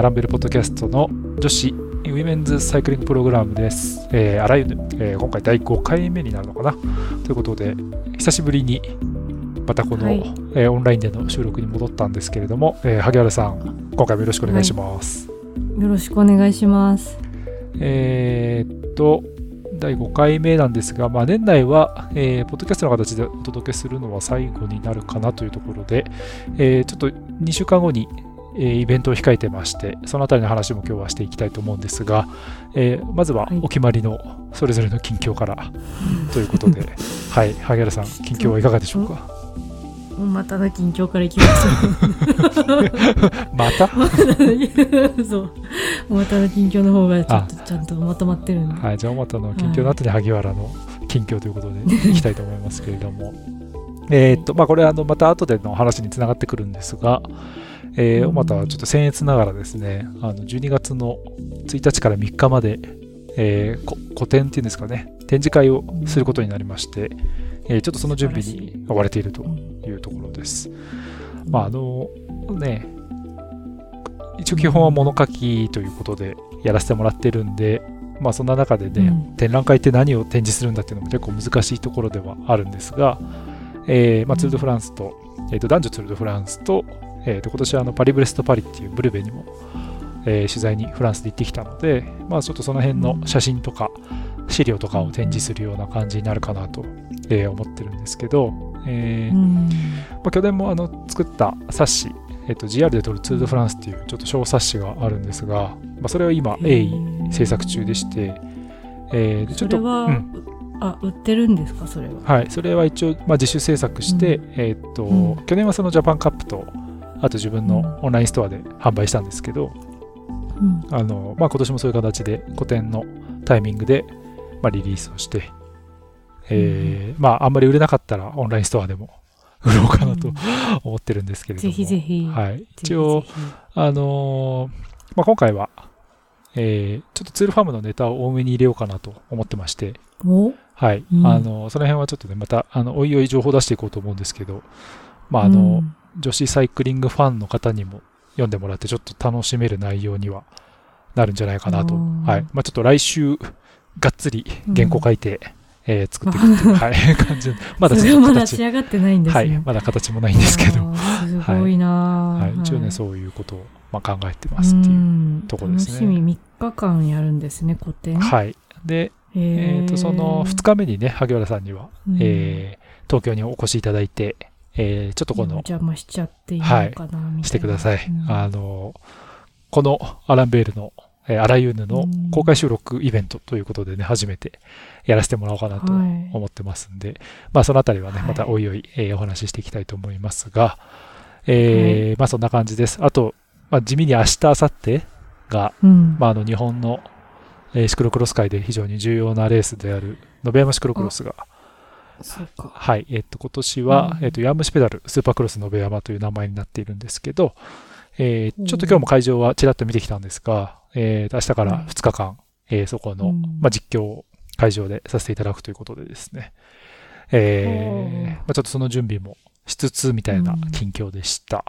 アランベルポッドキャストの女子ウィメンズサイクリングプログラムです。えー、あらゆる、えー、今回第5回目になるのかな？ということで、久しぶりにまたこの、はい、えー、オンラインでの収録に戻ったんですけれども、えー、萩原さん、今回もよろしくお願いします。はい、よろしくお願いします。えー、っと、第5回目なんですが、まあ、年内は、えー、ポッドキャストの形でお届けするのは最後になるかなというところで、えー、ちょっと2週間後に、えー、イベントを控えてまして、そのあたりの話も今日はしていきたいと思うんですが、えー、まずはお決まりのそれぞれの近況から、はい、ということで、はい、萩原さん、近況はいかがでしょうか？またの近況からいきまし また？そう。またの近況の方がちょっとちゃんとまとまってるんで。はい。じゃあまたの近況の後に萩原の近況ということでいきたいと思いますけれども。えっとまあこれあのまた後での話につながってくるんですがえー、またちょっと僭越ながらですねあの12月の1日から3日まで、えー、個展っていうんですかね展示会をすることになりまして、えー、ちょっとその準備に追われているというところです。まあ、あのね、一応基本は物書きということでやらせてもらってるんで、まあそんな中でね、うん、展覧会って何を展示するんだっていうのも結構難しいところではあるんですが、えーまあ、ツール・ド・フランスと、えー、と男女ツール・ド・フランスと、えー、と今年はあのパリブレスト・パリっていうブルベにも、えー、取材にフランスで行ってきたので、まあちょっとその辺の写真とか資料とかを展示するような感じになるかなと、えー、思ってるんですけど、えーまあ、去年もあの作った冊子、えー、と GR で撮るツール・ド・フランスっていうちょっと小冊子があるんですが、まあ、それは今鋭意制作中でして、えー、ちょっと、うん、あ売ってるんですかそれは？はいそれは一応、まあ、自主制作して、うん、えーと、うん、去年はそのジャパンカップとあと自分のオンラインストアで販売したんですけど、うん、あのまあ、今年もそういう形で個展のタイミングで、まあ、リリースをして、えー、まあ、あんまり売れなかったらオンラインストアでも売ろうかなと、思ってるんですけれども。ぜひぜひ。はい。一応、あのー、まあ、今回は、えー、ちょっとツールファームのネタを多めに入れようかなと思ってまして、はい。うん、あの、その辺はちょっとね、また、あの、おいおい情報出していこうと思うんですけど、まあ、あの、うん、女子サイクリングファンの方にも読んでもらって、ちょっと楽しめる内容にはなるんじゃないかなと。はい。まあ、ちょっと来週、がっつり原稿書いて、えー、作っていくっていう、はい、感じまだそれまだ仕上がってないんですね。はい、まだ形もないんですけど。すごいな、はい、一応ね、そういうことを、まあ、考えてますっていうところですね。楽しみ、3日間やるんですね、個展。はい。で、えっ、ー、と、その2日目にね、萩原さんには、うん、えー、東京にお越しいただいて、えー、ちょっとこの、邪魔しちゃっていいのかな、はい、してください。うん、あの、このアランベールのえー、あらゆるの公開収録イベントということでね、初めてやらせてもらおうかなと思ってますんで、はい、まあそのあたりはね、またおいおい、えー、お話ししていきたいと思いますが、えー、はい、まあそんな感じです。あと、まあ地味に明日、明後日が、うん、まああの日本の、えー、シクロクロス界で非常に重要なレースである、延山シクロクロスが、はい、えっ、と、今年は、うん、えっ、と、ヤンムシペダルスーパークロス延山という名前になっているんですけど、えー、ちょっと今日も会場はちらっと見てきたんですが、えー、明日から2日間、えー、そこの、まあ、実況会場でさせていただくということでですね、えー、まあ、ちょっとその準備もしつつみたいな近況でした。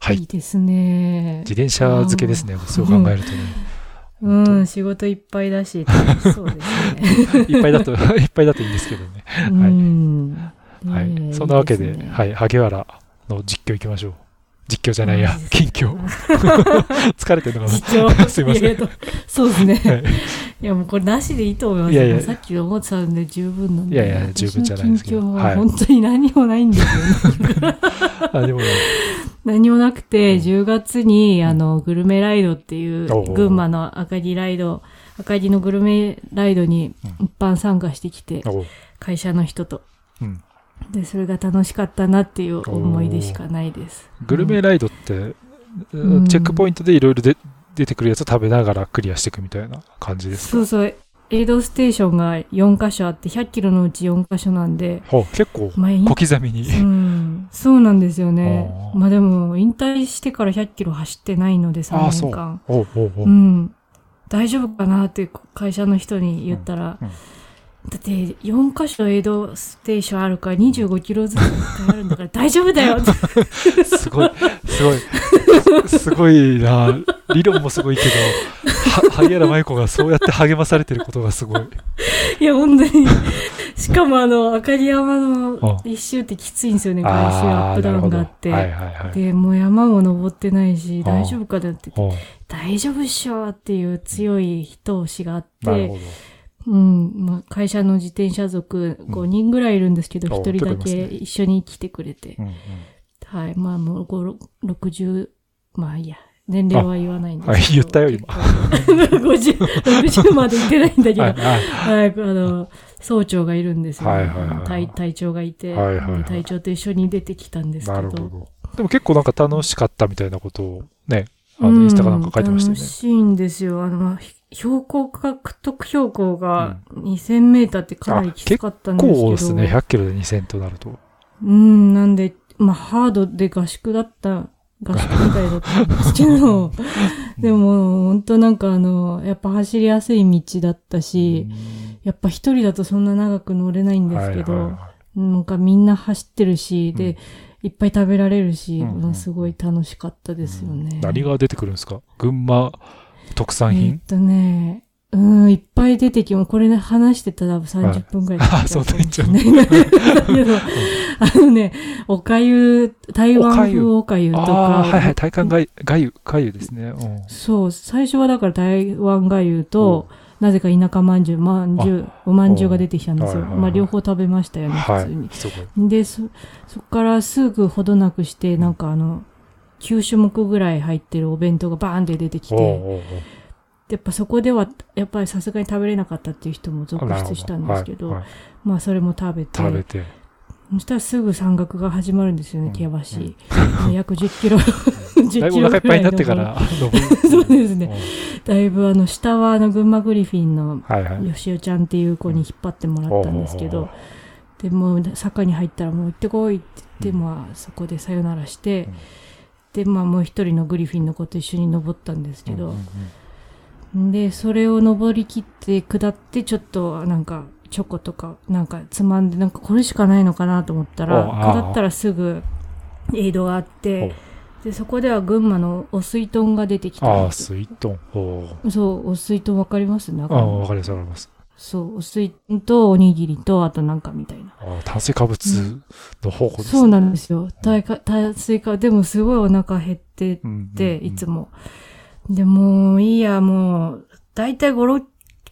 はい。いいですね。自転車漬けですね、そう考えるとね。うん、仕事いっぱいだし、そうですね。いっぱいだと、いっぱいだといいんですけどね。はい。はい。そんなわけで、はい、萩原の実況いきましょう。実況じゃないや、近況。疲れてるのかな？すいません。そうですね。はい、いや、もうこれなしでいいと思います。いやいやさっき思ってたんで十分なんで。いやいや、十分じゃないですけど。近況は本当に何もないんですよ、ね。何もない。何もなくて、10月に、あの、グルメライドっていう、群馬の赤城ライド、赤城のグルメライドに一般参加してきて、会社の人と。うんで、それが楽しかったなっていう思い出しかないです。グルメライドって、うん、チェックポイントでいろいろ出てくるやつを食べながらクリアしていくみたいな感じですか？そうそう。エイドステーションが4箇所あって、100キロのうち4箇所なんで。結構、小刻みに、うん。そうなんですよね。まあでも、引退してから100キロ走ってないので、3年間。ううん。大丈夫かなって会社の人に言ったら、うんうんだって4箇所エイドステーションあるから25キロずつあるんだから大丈夫だよすごい、すごい、すごいな。理論もすごいけど、萩原舞子がそうやって励まされてることがすごい。いや、本当に。しかもあの、赤城山の一周ってきついんですよね、外周アップダウンがあって。はいはいはい、で、もう山も登ってないし、大丈夫かなって、大丈夫っしょっていう強い一押しがあって、うん、まあ、会社の自転車族5人ぐらいいるんですけど、1人だけ一緒に来てくれて、はい、まあもう5、60、まあいいや、年齢は言わないんですけど。言ったよ、今。50、60まで言ってないんだけど、はい、はい、あの、総長がいるんですよ、はいはいはい隊。隊長がいて、はいはいはい、隊長と一緒に出てきたんですけど。なるほど。でも結構なんか楽しかったみたいなことをね、あの、インスタかなんか書いてましたよね。楽しいんですよ。あの、標高獲得標高が2000メーターってかなりきつかったんですけど。結構ですね。100キロで2000となると。うん、なんで、まあ、ハードで合宿だった、合宿みたいだったんですけど、でも、本当なんかあの、やっぱ走りやすい道だったし、やっぱ一人だとそんな長く乗れないんですけど、はいはいはい、なんかみんな走ってるし、で、いっぱい食べられるし、うんうん、すごい楽しかったですよね。何が出てくるんですか？群馬特産品？えっとね、うん、いっぱい出てきも、これね、話してたら30分くらいあ、そうだ、いっちゃう。あのね、おかゆ、台湾風おかゆ？とか。はいはい、台湾がゆ、がゆ、がゆですね。そう、最初はだから台湾がゆと、なぜか田舎まんじゅう、まんじゅう、おまんじゅうが出てきたんですよ。まあ、両方食べましたよね、普通に。で、そ、そこからすぐほどなくして、なんかあの、9種目ぐらい入ってるお弁当がバーンって出てきて、やっぱそこでは、やっぱりさすがに食べれなかったっていう人も続出したんですけど、はいはい、まあそれも食べて、食べて。そしたらすぐ山岳が始まるんですよね、険しい。うん、約10キロ 10キロぐらい。だいぶお腹いっぱいになってからそうですね。だいぶあの、下はあの、群馬グリフィンの、よしおちゃんっていう子に引っ張ってもらったんですけど、でも、坂に入ったらもう行ってこいって言って、まあ、そこでさよならして、で、まあ、もう一人のグリフィンの子と一緒に登ったんですけど、で、それを登り切って下って、ちょっとなんか、チョコとか、なんかつまんで、なんかこれしかないのかなと思ったら、下ったらすぐエイドがあって、で、そこでは群馬のお水豚が出てきたああ、水豚。そう、お水豚わかります？ね。ああ、わかります、わかります。そう、お水とおにぎりと、あとなんかみたいな。あ炭水化物の方向ですね、そうなんですよ。炭水化、でもすごいお腹減ってて、うんうんうん、いつも。でも、いいや、もう、だいたい5、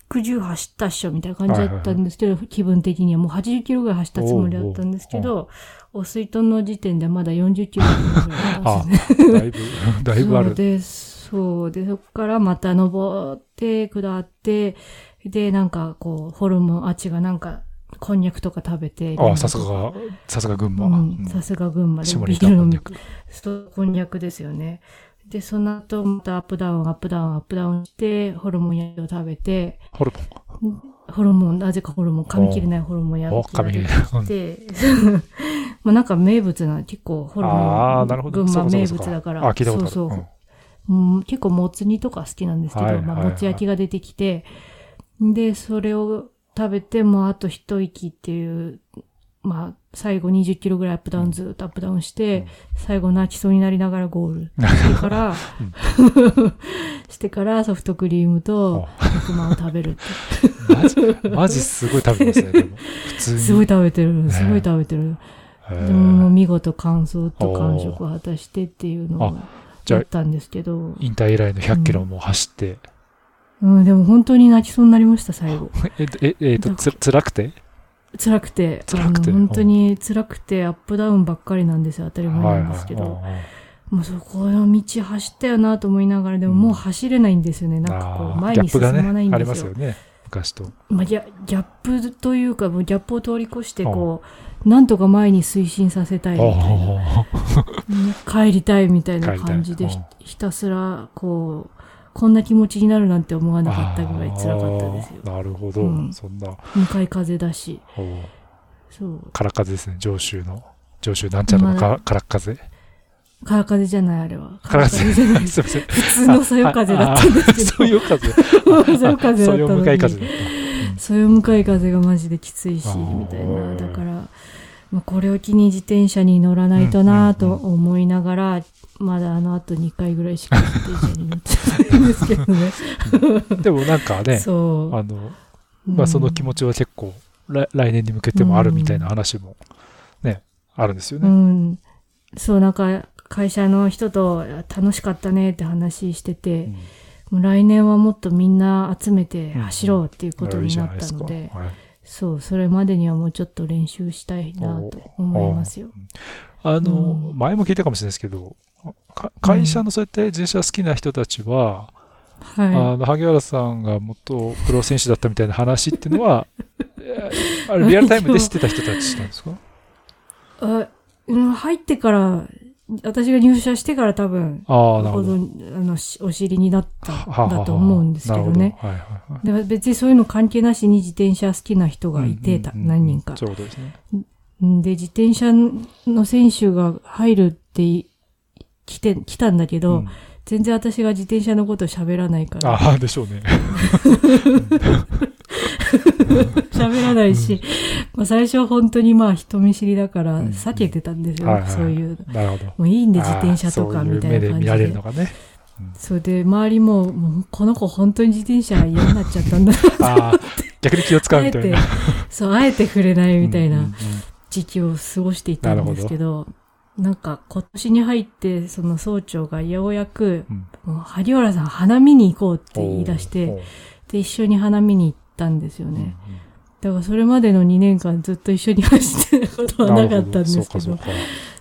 60走ったっしょ、みたいな感じだったんですけど、はいはいはい、気分的にはもう80キロぐらい走ったつもりだったんですけど、お水遁の時点でまだ40キロぐらいあったんですね。だいぶ、だいぶある。そうで、そうで、そこからまた登って、下って、で、なんかこう、ホルモン、あっちがなんか、こんにゃくとか食べて。ああ、さすが、さすが群馬。さすが群馬で。ビールのこんにゃくですよね。で、その後、またアップダウン、アップダウン、アップダウンして、ホルモン焼きを食べて、ホルモンホルモン、なぜかホルモン、噛み切れないホルモン焼きが出てきて、まあなんか名物な、結構ホルモン、群馬名物だから、あ、聞いたことある。そうそう。うん、結構もつ煮とか好きなんですけど、はいはいはい、まあもつ焼きが出てきて、で、それを食べて、もうあと一息っていうまあ、最後20キロぐらいアップダウンずっとアップダウンして、うん、最後泣きそうになりながらゴールしてから、してからソフトクリームと肉まんを食べるってマジ。マジすごい食べてますね。普通に。すごい食べてる。すごい食べてる。でも見事完走と完食を果たしてっていうのをやったんですけど。引退以来の100キロも走って、うん、うん、でも本当に泣きそうになりました、最後。え、え、えっと、つ、辛くて？辛くて、辛くて？本当に辛くてアップダウンばっかりなんですよ、当たり前なんですけど。もうそこの道走ったよなと思いながら、でももう走れないんですよね。なんかこう、前に進まないんですよ。ね、ありますよね。昔と。まあ、ギャギャップというか、もうギャップを通り越して、こう、なんとか前に推進させたいみたいな。帰りたいみたいな感じでひ、ひたすら、こう、こんな気持ちになるなんて思わなかったぐらい辛かったですよ。なるほど、うん、そんな。向かい風だし。そう。空風ですね、上州の。上州なんちゃらのか、空風。空風じゃない、あれは。空風じゃない。すみません。普通のそよ風だったんですけど。そよ風。そよ風だったのに。そよ向かい風だった。そよ向かい風がマジできついし、みたいな。だから、まあ、これを機に自転車に乗らないとなと思いながら、まだあの後2回ぐらいしか自転車に乗ってないんですけどね。でもなんかね。あの、まあその気持ちは結構、来年に向けてもあるみたいな話もね、あるんですよね。うん。そう、なんか会社の人と楽しかったねって話してて、うんもう来年はもっとみんな集めて走ろうっていうことになったので、そう、それまでにはもうちょっと練習したいなと思いますよ。あの、うん、前も聞いたかもしれないですけど、会社のそうやって自転車好きな人たちは、はい、あの萩原さんが元プロ選手だったみたいな話っていうのは、あれリアルタイムで知ってた人たちなんですか？あ入ってから私が入社してから多分、あなるほどあのお尻になったんだと思うんですけどね。はいはいはい、で別にそういうの関係なしに自転車好きな人がいてた、うんうんうん、何人か。そうですね。で、自転車の選手が入るって来て、来たんだけど、うん、全然私が自転車のこと喋らないから。ああ、でしょうね。喋らないし、まあ、最初は本当にまあ人見知りだから避けてたんですよ、そういう。なるほど。もういいんで自転車とかみたいな感じで。それで周りももうこの子本当に自転車嫌になっちゃったんだああ逆に気を使うみたいな。そうあえて触れないみたいな時期を過ごしていたんですけどなんか今年に入ってその総長がようやく、うん、もう萩原さん花見に行こうって言い出してで一緒に花見に行ったんですよね、だからそれまでの2年間ずっと一緒に走ってることはなかったんですけど、ど。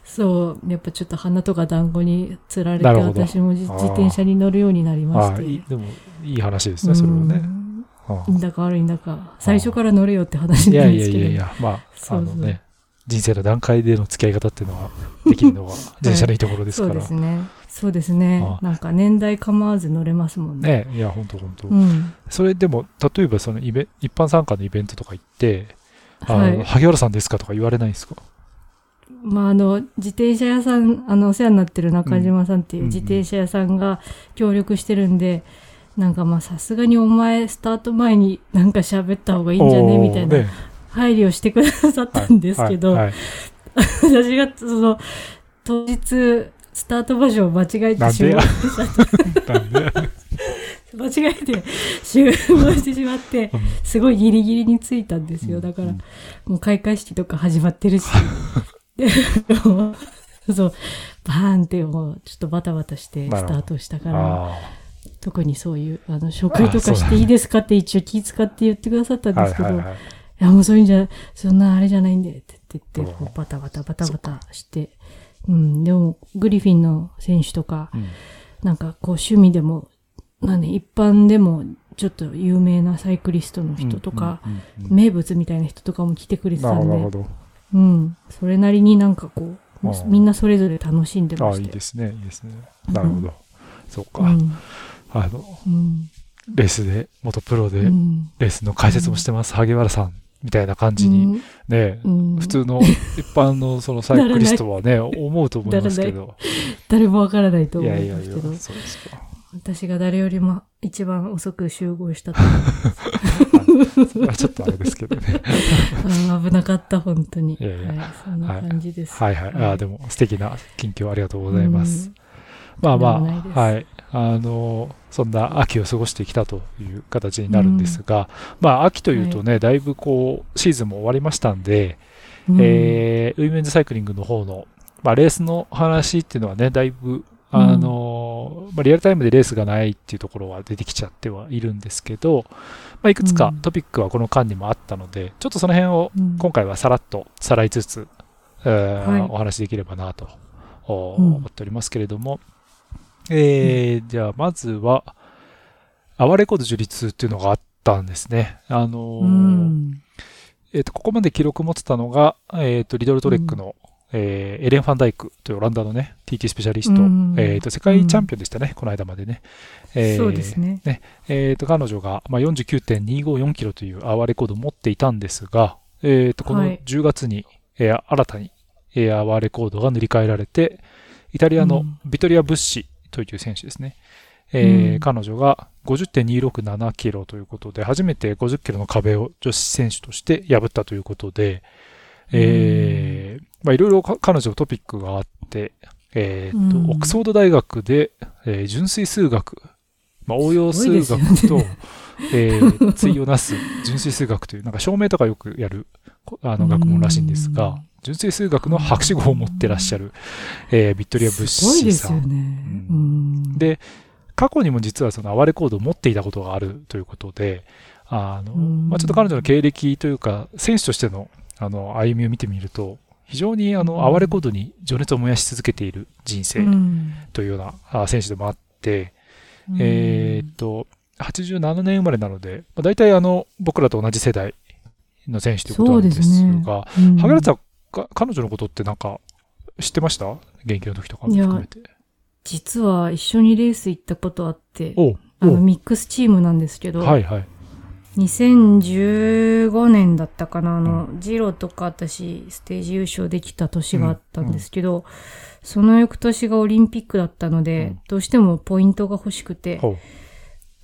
そうやっぱちょっと花とか団子につられて私も自転車に乗るようになりまして。でもいい話ですね、それはね。いいんだか悪いんだか、最初から乗れよって話なんですけど。いやいやいやまあ、そうそう。あのね、人生の段階での付き合い方っていうのはできるのは 自転車のいいところですから。そうですね。そうですね。なんか年代構わず乗れますもんね。ねいや、本当本当、うん、それでも、例えばそのイベ一般参加のイベントとか行って、あの、はい、萩原さんですかとか言われないんですか？まあ、あの、自転車屋さん、あの、お世話になってる中島さんっていう自転車屋さんが協力してるんで、なんかまあ、さすがにお前、スタート前になんか喋った方がいいんじゃね？みたいな。配慮してくださったんですけど、はいはいはい、私がその当日スタート場所を間違えて集合間違えて集合してしまって、すごいギリギリに着いたんですよ。だから、もう開会式とか始まってるし。で、そう、バーンってもうちょっとバタバタしてスタートしたから、特にそういう、あの、紹介とかしていいですかって一応気遣って言ってくださったんですけど、いや、もうそういうんじゃ、そんなあれじゃないんで、って言って、こうバタバタバタバタして、うん、でも、グリフィンの選手とか、うん、なんかこう趣味でも、なんで、一般でも、ちょっと有名なサイクリストの人とか、名物みたいな人とかも来てくれてたんで、うん、それなりになんかこう、みんなそれぞれ楽しんでました。あ、いいですね、いいですね。なるほど。うん、そうか。うん、あの、うん、レースで、元プロで、レースの解説もしてます、萩原さんみたいな感じにね、うん、普通の一般のそのサイクリストはね、思うと思いますけど。誰もわからないと思うんですけど。いやいやいや、そうですか。私が誰よりも一番遅く集合したと それはちょっとあれですけどね 危なかった、本当に。いやいや、はい、そんな感じです。はい、はい、はい、あでも素敵な近況ありがとうございます。まあまあ、はい。あの、そんな秋を過ごしてきたという形になるんですが、うん、まあ秋というとね、はい、だいぶこう、シーズンも終わりましたんで、うん、えー、ウィメンズサイクリングの方の、まあレースの話っていうのはね、だいぶ、あの、うん、まあ、リアルタイムでレースがないっていうところは出てきちゃってはいるんですけど、まあ、いくつかトピックはこの間にもあったので、ちょっとその辺を今回はさらっとさらいつつ、はい、お話できればなと思っておりますけれども、えー、じゃあ、まずは、アワレコード樹立っていうのがあったんですね。あのー、えっ、ー、と、ここまで記録持ってたのが、えっ、ー、と、リドルトレックの、うん、えー、エレン・ファンダイクというオランダのね、TT スペシャリスト、うん、えっ、と、世界チャンピオンでしたね、うん、この間までね。えー、そうですね。ねえっ、と、彼女が、まあ、49.254キロというアワーレコードを持っていたんですが、えっ、と、この10月に、はい、えー、新たに、えー、アワーレコードが塗り替えられて、イタリアのビトリア・ブッシという選手ですね。えー、うん、彼女が50.267キロということで、初めて50キロの壁を女子選手として破ったということで、えー、まあいろいろ彼女トピックがあって、えーと、うん、オックスフォード大学で、えー、純粋数学、まあ、応用数学と、ね、えー、対をなす純粋数学という、なんか証明とかよくやるあの学問らしいんですが、純粋数学の博士号を持ってらっしゃる、えー、ビットリア・ブッシーさん。ねうん、で、過去にも実はその哀れコードを持っていたことがあるということで、あの、まあ、ちょっと彼女の経歴というか、選手としてのあの歩みを見てみると、非常にあの哀れコードに情熱を燃やし続けている人生というような選手でもあって、えっと、87年生まれなので、まあ、大体あの僕らと同じ世代の選手ということなんですが、すね。うん、萩原さん、彼女のことってなんか知ってました？現役の時とかも含めて。実は一緒にレース行ったことあって、あのミックスチームなんですけど、はいはい、2015年だったかな、あの、うん、ジロとか私、ステージ優勝できた年があったんですけど、うんうん、その翌年がオリンピックだったので、どうしてもポイントが欲しくて、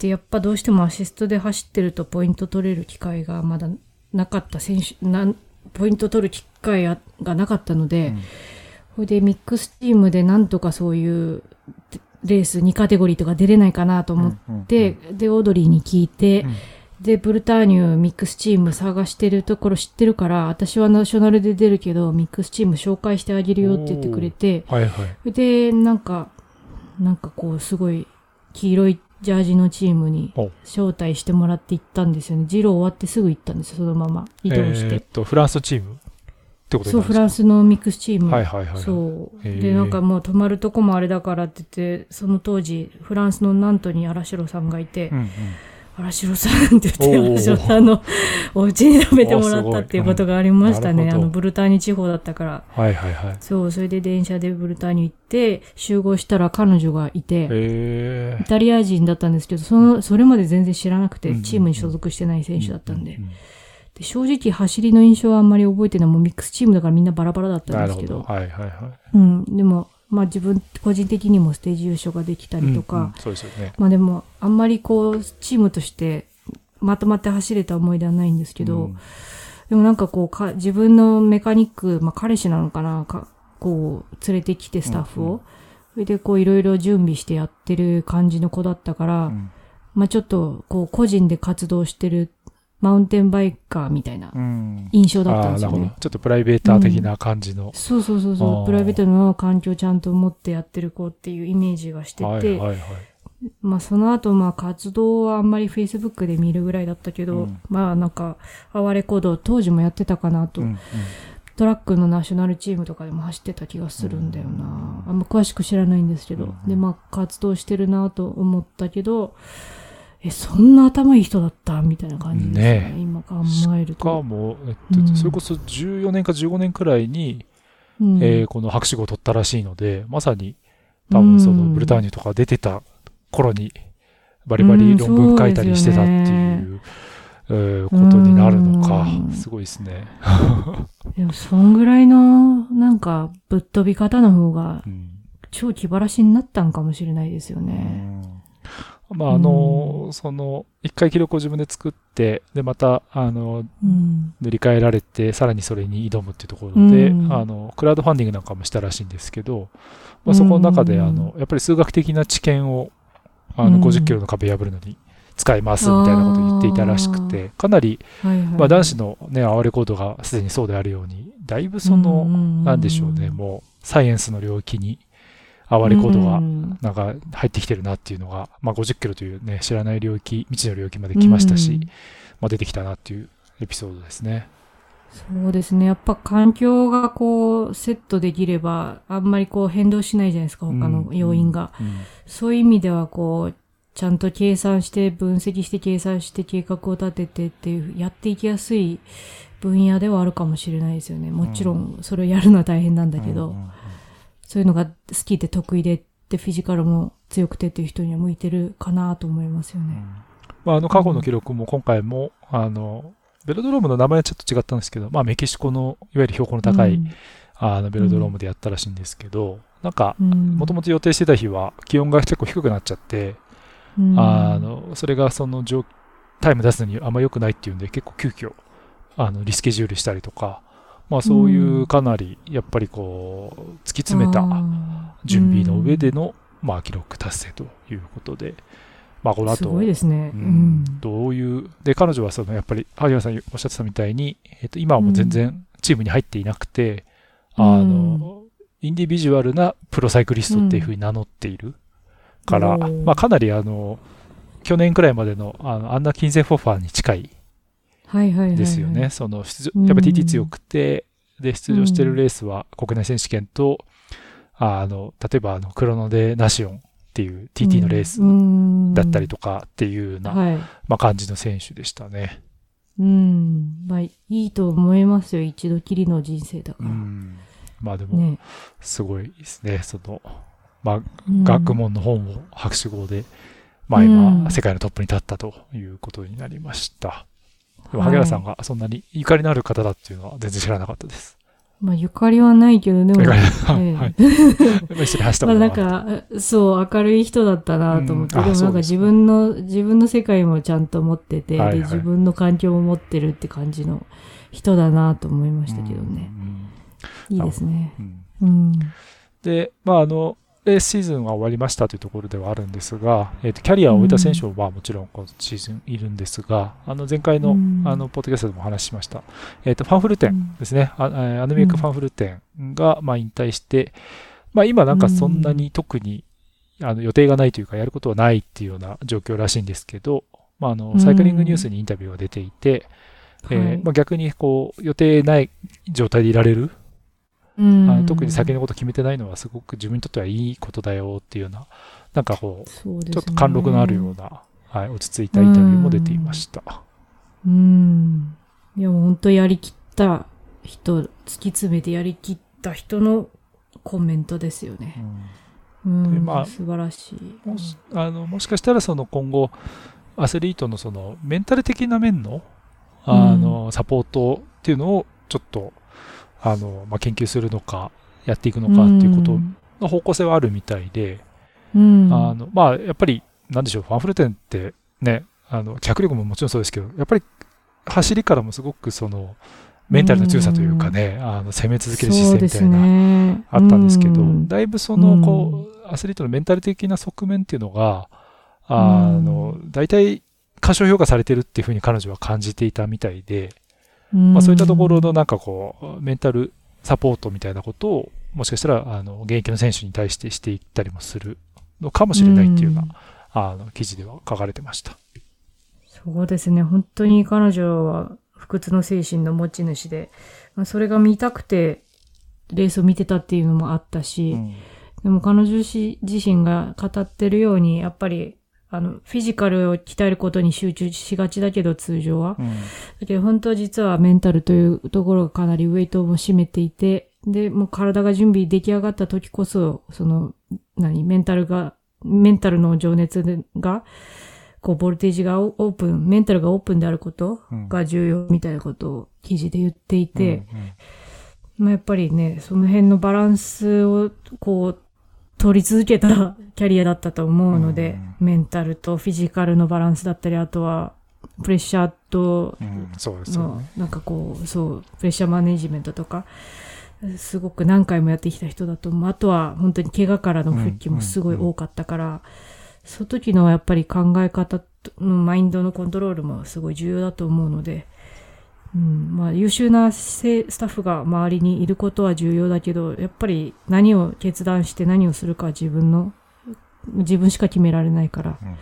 で、やっぱどうしてもアシストで走ってるとポイント取れる機会がまだなかった選手、なポイント取る機会がなかったので、それでミックスチームでなんとかそういうレース2カテゴリーとか出れないかなと思って、で、オードリーに聞いて、で、ブルターニュミックスチーム探してるところ知ってるから、私はナショナルで出るけど、ミックスチーム紹介してあげるよって言ってくれて、はいはい、で、なんか、なんかこう、すごい黄色いジャージのチームに招待してもらって行ったんですよね。ジロー終わってすぐ行ったんですよ、そのまま移動して。えー、っと、フランスチーム？ってことそう、フランスのミックスチーム。はいはいはい。そう。で、なんかもう泊まるとこもあれだからって言って、その当時、フランスのナントに荒城さんがいて、うんうん荒城さんって言って、荒城さんのお家に食べてもらったっていうことがありましたね。あの、ブルターニュ地方だったから。はいはいはい。そう、それで電車でブルターニュ行って、集合したら彼女がいて、イタリア人だったんですけど、その、それまで全然知らなくて、チームに所属してない選手だったんで。で正直走りの印象はあんまり覚えてない。もうミックスチームだからみんなバラバラだったんですけど。どはいはいはい。うん。でも、まあ自分個人的にもステージ優勝ができたりとか、うんうん、そうですよね。まあでもあんまりこうチームとしてまとまって走れた思い出はないんですけど、うん、でもなんかこうか自分のメカニック、まあ彼氏なのかな、かこう連れてきてスタッフを、うんうん、それでこういろいろ準備してやってる感じの子だったから、うん、まあちょっとこう個人で活動してるマウンテンバイカーみたいな印象だったんですよね。うん、ちょっとプライベーター的な感じの。うん、そうそうそうそう。プライベートの環境をちゃんと持ってやってる子っていうイメージがしてて、はいはいはい、まあその後まあ活動はあんまり Facebook で見るぐらいだったけど、うん、まあなんか、哀れ行動当時もやってたかなと、うんうん、トラックのナショナルチームとかでも走ってた気がするんだよな。あんま詳しく知らないんですけど、でまあ活動してるなと思ったけど、え、そんな頭いい人だった？みたいな感じですね。ね今考えると。しかも、えっと、うん、それこそ14年か15年くらいに、うん、えー、この博士号を取ったらしいので、まさに多分そのブルターニュとか出てた頃にバリバリ論文書いたりしてたっていう、うん、ことになるのか、すごいですね。でも、そんぐらいの、なんか、ぶっ飛び方の方が、超気晴らしになったんかもしれないですよね。まあ、あの、うん、その、一回記録を自分で作って、で、また、あの、うん、塗り替えられて、さらにそれに挑むっていうところで、うん、あの、クラウドファンディングなんかもしたらしいんですけど、まあ、そこの中で、あの、やっぱり数学的な知見を、あの、50キロの壁破るのに使いますみたいなことを言っていたらしくて、かなり、はいはい、まあ、男子のね、哀れコードがすでにそうであるように、だいぶその、なんでしょうね、もう、サイエンスの領域に、哀れコードがなんか入ってきてるなっていうのが、まあ、50キロというね、知らない領域、未知の領域まで来ましたし、まあ、出てきたなっていうエピソードですね。そうですね。やっぱ環境がこう、セットできれば、あんまりこう変動しないじゃないですか、他の要因が。うんうん、そういう意味ではこう、ちゃんと計算して、分析して計算して計画を立ててっていう、やっていきやすい分野ではあるかもしれないですよね。もちろん、それをやるのは大変なんだけど。うんうんそういうのが好きで得意ででフィジカルも強くてっていう人には向いてるかなと思いますよね。うん、まあ、あの過去の記録も今回も、うん、あのベロドロームの名前はちょっと違ったんですけど、まあ、メキシコのいわゆる標高の高い、うん、あのベロドロームでやったらしいんですけど、なんかもともと予定してた日は気温が結構低くなっちゃって、あのそれがそのタイム出すのにあんま良くないっていうんで結構急遽あのリスケジュールしたりとか、まあ、そういうかなりやっぱりこう突き詰めた準備の上での、まあ、記録達成ということで、まあ、この後、すごいですね。うん、どういう、で、彼女はその、やっぱり、萩原さんおっしゃってたみたいに、えっ、と、今はもう全然チームに入っていなくて、うん、あの、インディビジュアルなプロサイクリストっていうふうに名乗っている。から、うん、まあ、かなりあの、去年くらいまでの、あの、アンナ・キンゼフォファーに近いですよね。その、出場、やっぱ TT 強くて、で、出場してるレースは国内選手権と、あの、例えば、あの、クロノデ・ナシオンっていう TT のレースだったりとかっていうような、はい、まあ感じの選手でしたね。うん。まあ、いいと思いますよ。一度きりの人生だから。うん。まあでも、すごいですね。その、まあ、学問の本を博士号で、まあ今、世界のトップに立ったということになりました。でも、萩原さんがそんなにゆかりのある方だっていうのは全然知らなかったです。まあ、ゆかりはないけど、でも、はい。一緒に走ったまあ、なんか、そう、明るい人だったなと思って、うん、でもなんか自分の、自分の世界もちゃんと持ってて、はいはい、で、自分の環境も持ってるって感じの人だなと思いましたけどね。いいですね。うん。で、まあ、あの、レースシーズンは終わりましたというところではあるんですが、えーと、キャリアを終えた選手はもちろん今シーズンいるんですが、あの前回の,、あのポッドキャストでもお話ししました、えーと、ファンフル店ですね、あアヌミックファンフル店が、まあ、引退して、まあ、今なんかそんなに特に、あの予定がないというか、やることはないっていうような状況らしいんですけど、まあ、あのサイクリングニュースにインタビューが出ていて、えーまあ、逆にこう予定ない状態でいられるあの特に先のこと決めてないのはすごく自分にとってはいいことだよっていうような、なんかこう、うね、ちょっと貫禄のあるような、はい、落ち着いたインタビューも出ていました。うん。いや、本当やりきった人、突き詰めてやりきった人のコメントですよね。うん。でまあ、素晴らしい。もしあのもしかしたらその今後、アスリートのそのメンタル的な面の、あの、サポートっていうのをちょっと、あの、まあ、研究するのか、やっていくのかっていうことの方向性はあるみたいで、うん、あの、まあ、やっぱり、なんでしょう、ファンフルテンってね、あの、脚力ももちろんそうですけど、やっぱり走りからもすごくその、メンタルの強さというかね、うん、あの攻め続ける姿勢みたいな、ね、あったんですけど、うん、だいぶその、こう、アスリートのメンタル的な側面っていうのが、あの、大体過小評価されてるっていうふうに彼女は感じていたみたいで、まあ、そういったところのなんかこう、メンタルサポートみたいなことを、もしかしたら、あの、現役の選手に対してしていったりもするのかもしれないっていうような、あの、記事では書かれてました。そうですね。本当に彼女は不屈の精神の持ち主で、まあ、それが見たくて、レースを見てたっていうのもあったし、うん、でも彼女自身が語ってるように、やっぱりあの、フィジカルを鍛えることに集中しがちだけど、通常は。うん、だけど、本当は実はメンタルというところがかなりウェイトも占めていて、で、もう体が準備出来上がった時こそ、その、何、メンタルが、メンタルの情熱が、こう、ボルテージがオープン、メンタルがオープンであることが重要みたいなことを記事で言っていて、うんうん、まあ、やっぱりね、その辺のバランスを、こう、取り続けた キャリアだったと思うので、うん、メンタルとフィジカルのバランスだったり、あとは、プレッシャーと、うん、そうですね。なんかこう、そう、プレッシャーマネジメントとか、すごく何回もやってきた人だと思う。あとは、本当に怪我からの復帰もすごい多かったから、その時のやっぱり考え方のマインドのコントロールもすごい重要だと思うので、うん、まあ優秀なスタッフが周りにいることは重要だけど、やっぱり何を決断して何をするか自分の、自分しか決められないから、うん、や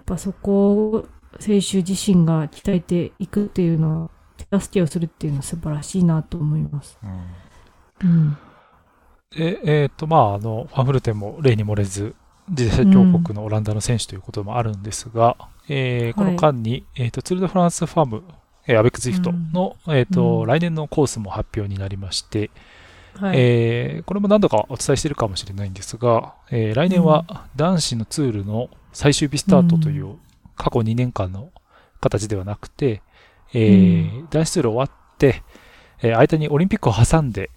っぱそこを選手自身が鍛えていくっていうのは、手助けをするっていうのは素晴らしいなと思います。うん。うん、え、えっ、ー、と、まあ、あの、ファンフルテンも例に漏れず、自転車強国のオランダの選手ということもあるんですが、うん、えー、この間に、はい、えっ、ー、と、ツール・ド・フランス・ファームえアベックスイフトの、うん、えっ、と、うん、来年のコースも発表になりまして、はい、えー、これも何度かお伝えしているかもしれないんですが、えー、来年は男子のツールの最終日スタートという過去2年間の形ではなくて、えー、男子ツール終わって、えー、間にオリンピックを挟んで、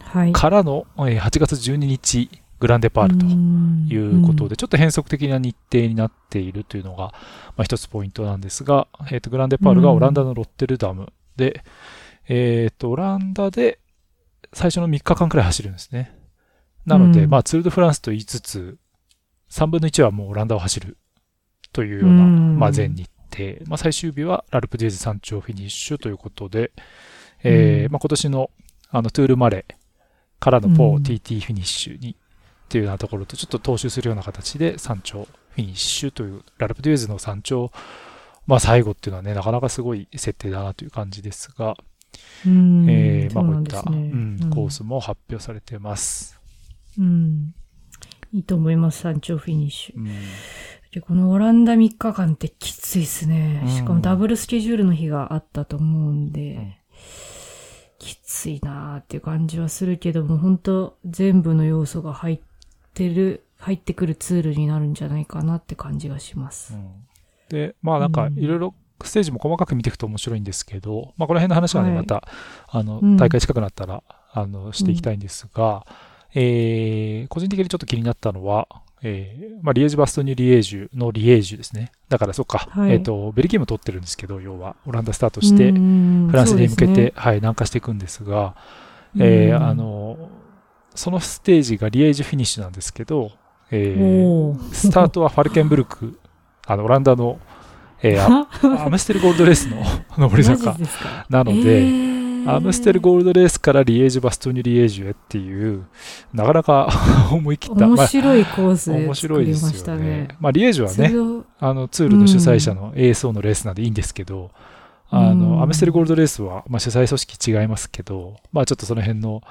はい、からの、えー、8月12日 Grand Départ ということで、ちょっと変則的な日程になっているというのが、まあ、一つポイントなんですが、えっ、ー、と、 Grand Départ がオランダのロッテルダムで、えっ、ー、と、オランダで最初の3日間くらい走るんですね。なので、うん、まあ、ツール・ド・フランスと言いつつ、3分の1はもうオランダを走るというような、うん、まあ、全日程。まあ、最終日はラルプ・デューズ山頂フィニッシュということで、えー、まあ、今年のあのトゥールマレーからのポー、TT フィニッシュにっていうようなところとちょっと踏襲するような形で山頂フィニッシュというラルプ・デューズの山頂、まあ、最後っていうのはね、なかなかすごい設定だなという感じですが、えー、まあ、こういった、ね、うん、コースも発表されています。うん。いいと思います、山頂フィニッシュ。うん、でこのオランダ3日間ってきついですね。しかもダブルスケジュールの日があったと思うんで、うん、きついなーっていう感じはするけども、本当全部の要素が入ってる、入ってくるツールになるんじゃないかなって感じがします。うん、で、まあなんかいろいろステージも細かく見ていくと面白いんですけど、まあこの辺の話はね、はい、また、あの、大会近くなったら、あの、していきたいんですが、えー、個人的にちょっと気になったのは、えー、まあ、リエージュ・バストニュ・リエージュのリエージュですね。だから、そっか、はい、えっ、ー、と、ベルギーも取ってるんですけど、要は、オランダスタートして、フランスに向けて、ね、はい、南下していくんですが、えー、あの、そのステージがリエージュフィニッシュなんですけど、えー、スタートはファルケンブルク、あの、オランダの、えー、アムステルゴールドレースの 上り坂なので、えーアムステルゴールドレースからリエージュ・バストニュ・リエージュへっていう、なかなか 思い切った。面白いコースで作りましたね。ねまあ、リエージュはね、あの、ツールの主催者の ASO のレースなんでいいんですけど、うん、あの、アムステルゴールドレースは、まあ、主催組織違いますけど、まあ、ちょっとその辺の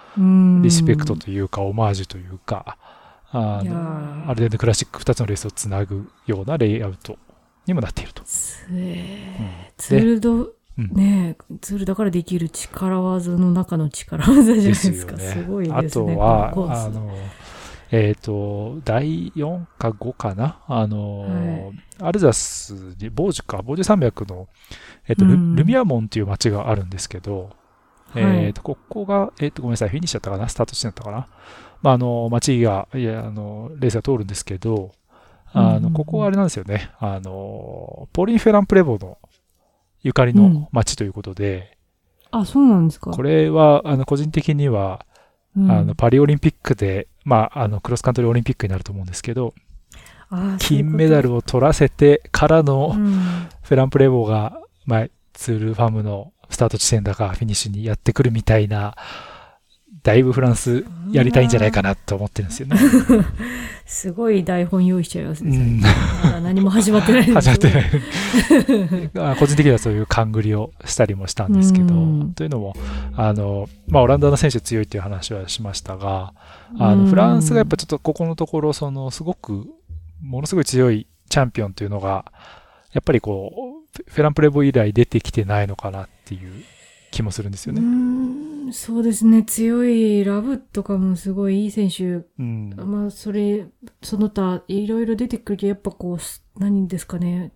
リスペクトというか、オマージュというか、あの、アルデンドクラシック2つのレースをつなぐようなレイアウトにもなっていると。ツールド、ねえ、ツールだからできる力技の中の力技じゃないですか。すね、すごいですね。あとは、あの、えっ、ー、と、第4か5かな？あの、はい、アルザスに、ボージュか、ボージュ山脈の、えっ、ー、と、ル、ルミアモンっていう街があるんですけど、はい、えっ、と、ここが、えっ、と、ごめんなさい、フィニッシュだったかな？スタートしてたかな？まあ、あの、街が、いや、あの、レースが通るんですけど、あの、ここはあれなんですよね。あの、ポーリン・フェランプレボのゆかりの街ということで、うん、あ、そうなんですか。これは、あの、個人的には、うん、あの、パリオリンピックで、まあ、あの、クロスカントリーオリンピックになると思うんですけど、金メダルを取らせてからの、フェランプレボーが、まあ、ツールファームのスタート地点だかフィニッシュにやってくるみたいな、だいぶフランスやりたいんじゃないかなと思ってるんですよね。すごい台本用意しちゃいますね。うん、まだ何も始まってない始まってない。個人的にはそういう勘繰りをしたりもしたんですけど、というのも、あの、まあ、オランダの選手強いっていう話はしましたが、あの、フランスがやっぱちょっとここのところ、その、すごく、ものすごい強いチャンピオンというのが、やっぱりこう、フェランプレボ以来出てきてないのかなっていう気もするんですよね。うそうですね。強いラブとかもすごいいい選手。うん、まあ、それ、その他、いろいろ出てくるけど、やっぱこう、何ですかね。